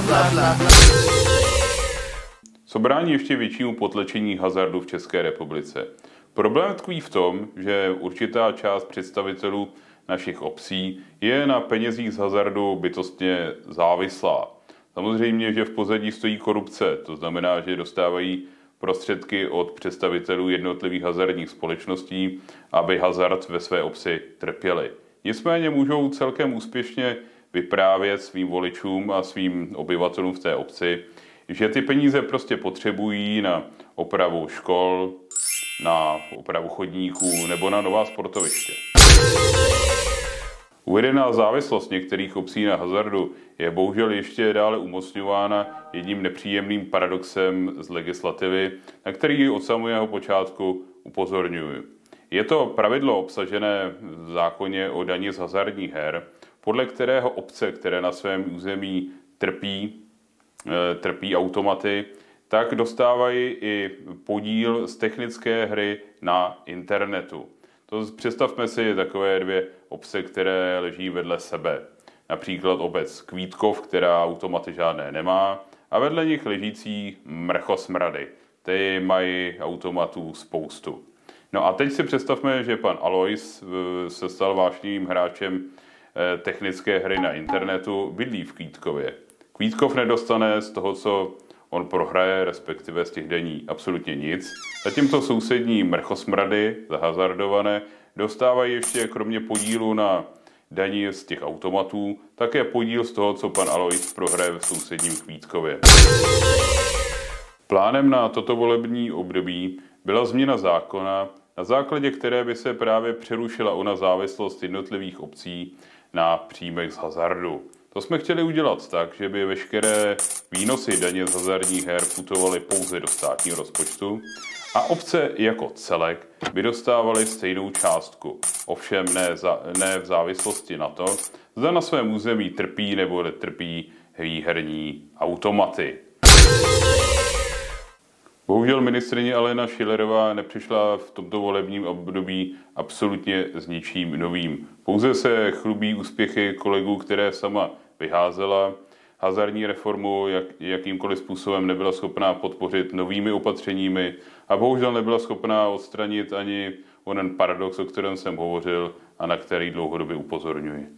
bla, bla, bla. Co brání ještě většímu potlačení hazardu v České republice? Problém tkví v tom, že určitá část představitelů našich obcí je na penězích z hazardu bytostně závislá. Samozřejmě, že v pozadí stojí korupce, to znamená, že dostávají prostředky od představitelů jednotlivých hazardních společností, aby hazard ve své obci trpěli. Nicméně můžou celkem úspěšně vyprávět svým voličům a svým obyvatelům v té obci, že ty peníze prostě potřebují na opravu škol, na opravu chodníků nebo na nová sportoviště. Uvedená závislost některých obcí na hazardu je bohužel ještě dále umocňována jedním nepříjemným paradoxem z legislativy, na který od samého počátku upozorňuji. Je to pravidlo obsažené v zákoně o daní z hazardních her, podle kterého obce, které na svém území trpí, eh, trpí automaty, tak dostávají i podíl z technické hry na internetu. To představme si takové dvě obce, které leží vedle sebe. Například obec Kvítkov, která automaty žádné nemá, a vedle nich ležící Mrchosmrady. Ty mají automatů spoustu. No a teď si představme, že pan Alois eh, se stal vášnivým hráčem technické hry na internetu, bydlí v Kvítkově. Kvítkov nedostane z toho, co on prohraje, respektive z těch daní absolutně nic. Zatímco sousední mrchosmrady, zahazardované, dostávají ještě kromě podílu na daní z těch automatů, také podíl z toho, co pan Alois prohraje v sousedním Kvítkově. Plánem na toto volební období byla změna zákona, na základě které by se právě přerušila ona závislost jednotlivých obcí na příjmech z hazardu. To jsme chtěli udělat tak, že by veškeré výnosy daně z hazardních her putovaly pouze do státního rozpočtu a obce jako celek by dostávaly stejnou částku, ovšem ne, za, ne v závislosti na to, zda na svém území trpí nebo netrpí výherní automaty. Bohužel ministrině Alena Šilerová nepřišla v tomto volebním období absolutně s ničím novým. Pouze se chlubí úspěchy kolegů, které sama vyházela. Hazardní reformu jak, jakýmkoliv způsobem nebyla schopná podpořit novými opatřeními a bohužel nebyla schopná odstranit ani onen paradox, o kterém jsem hovořil a na který dlouhodobě upozorňuji.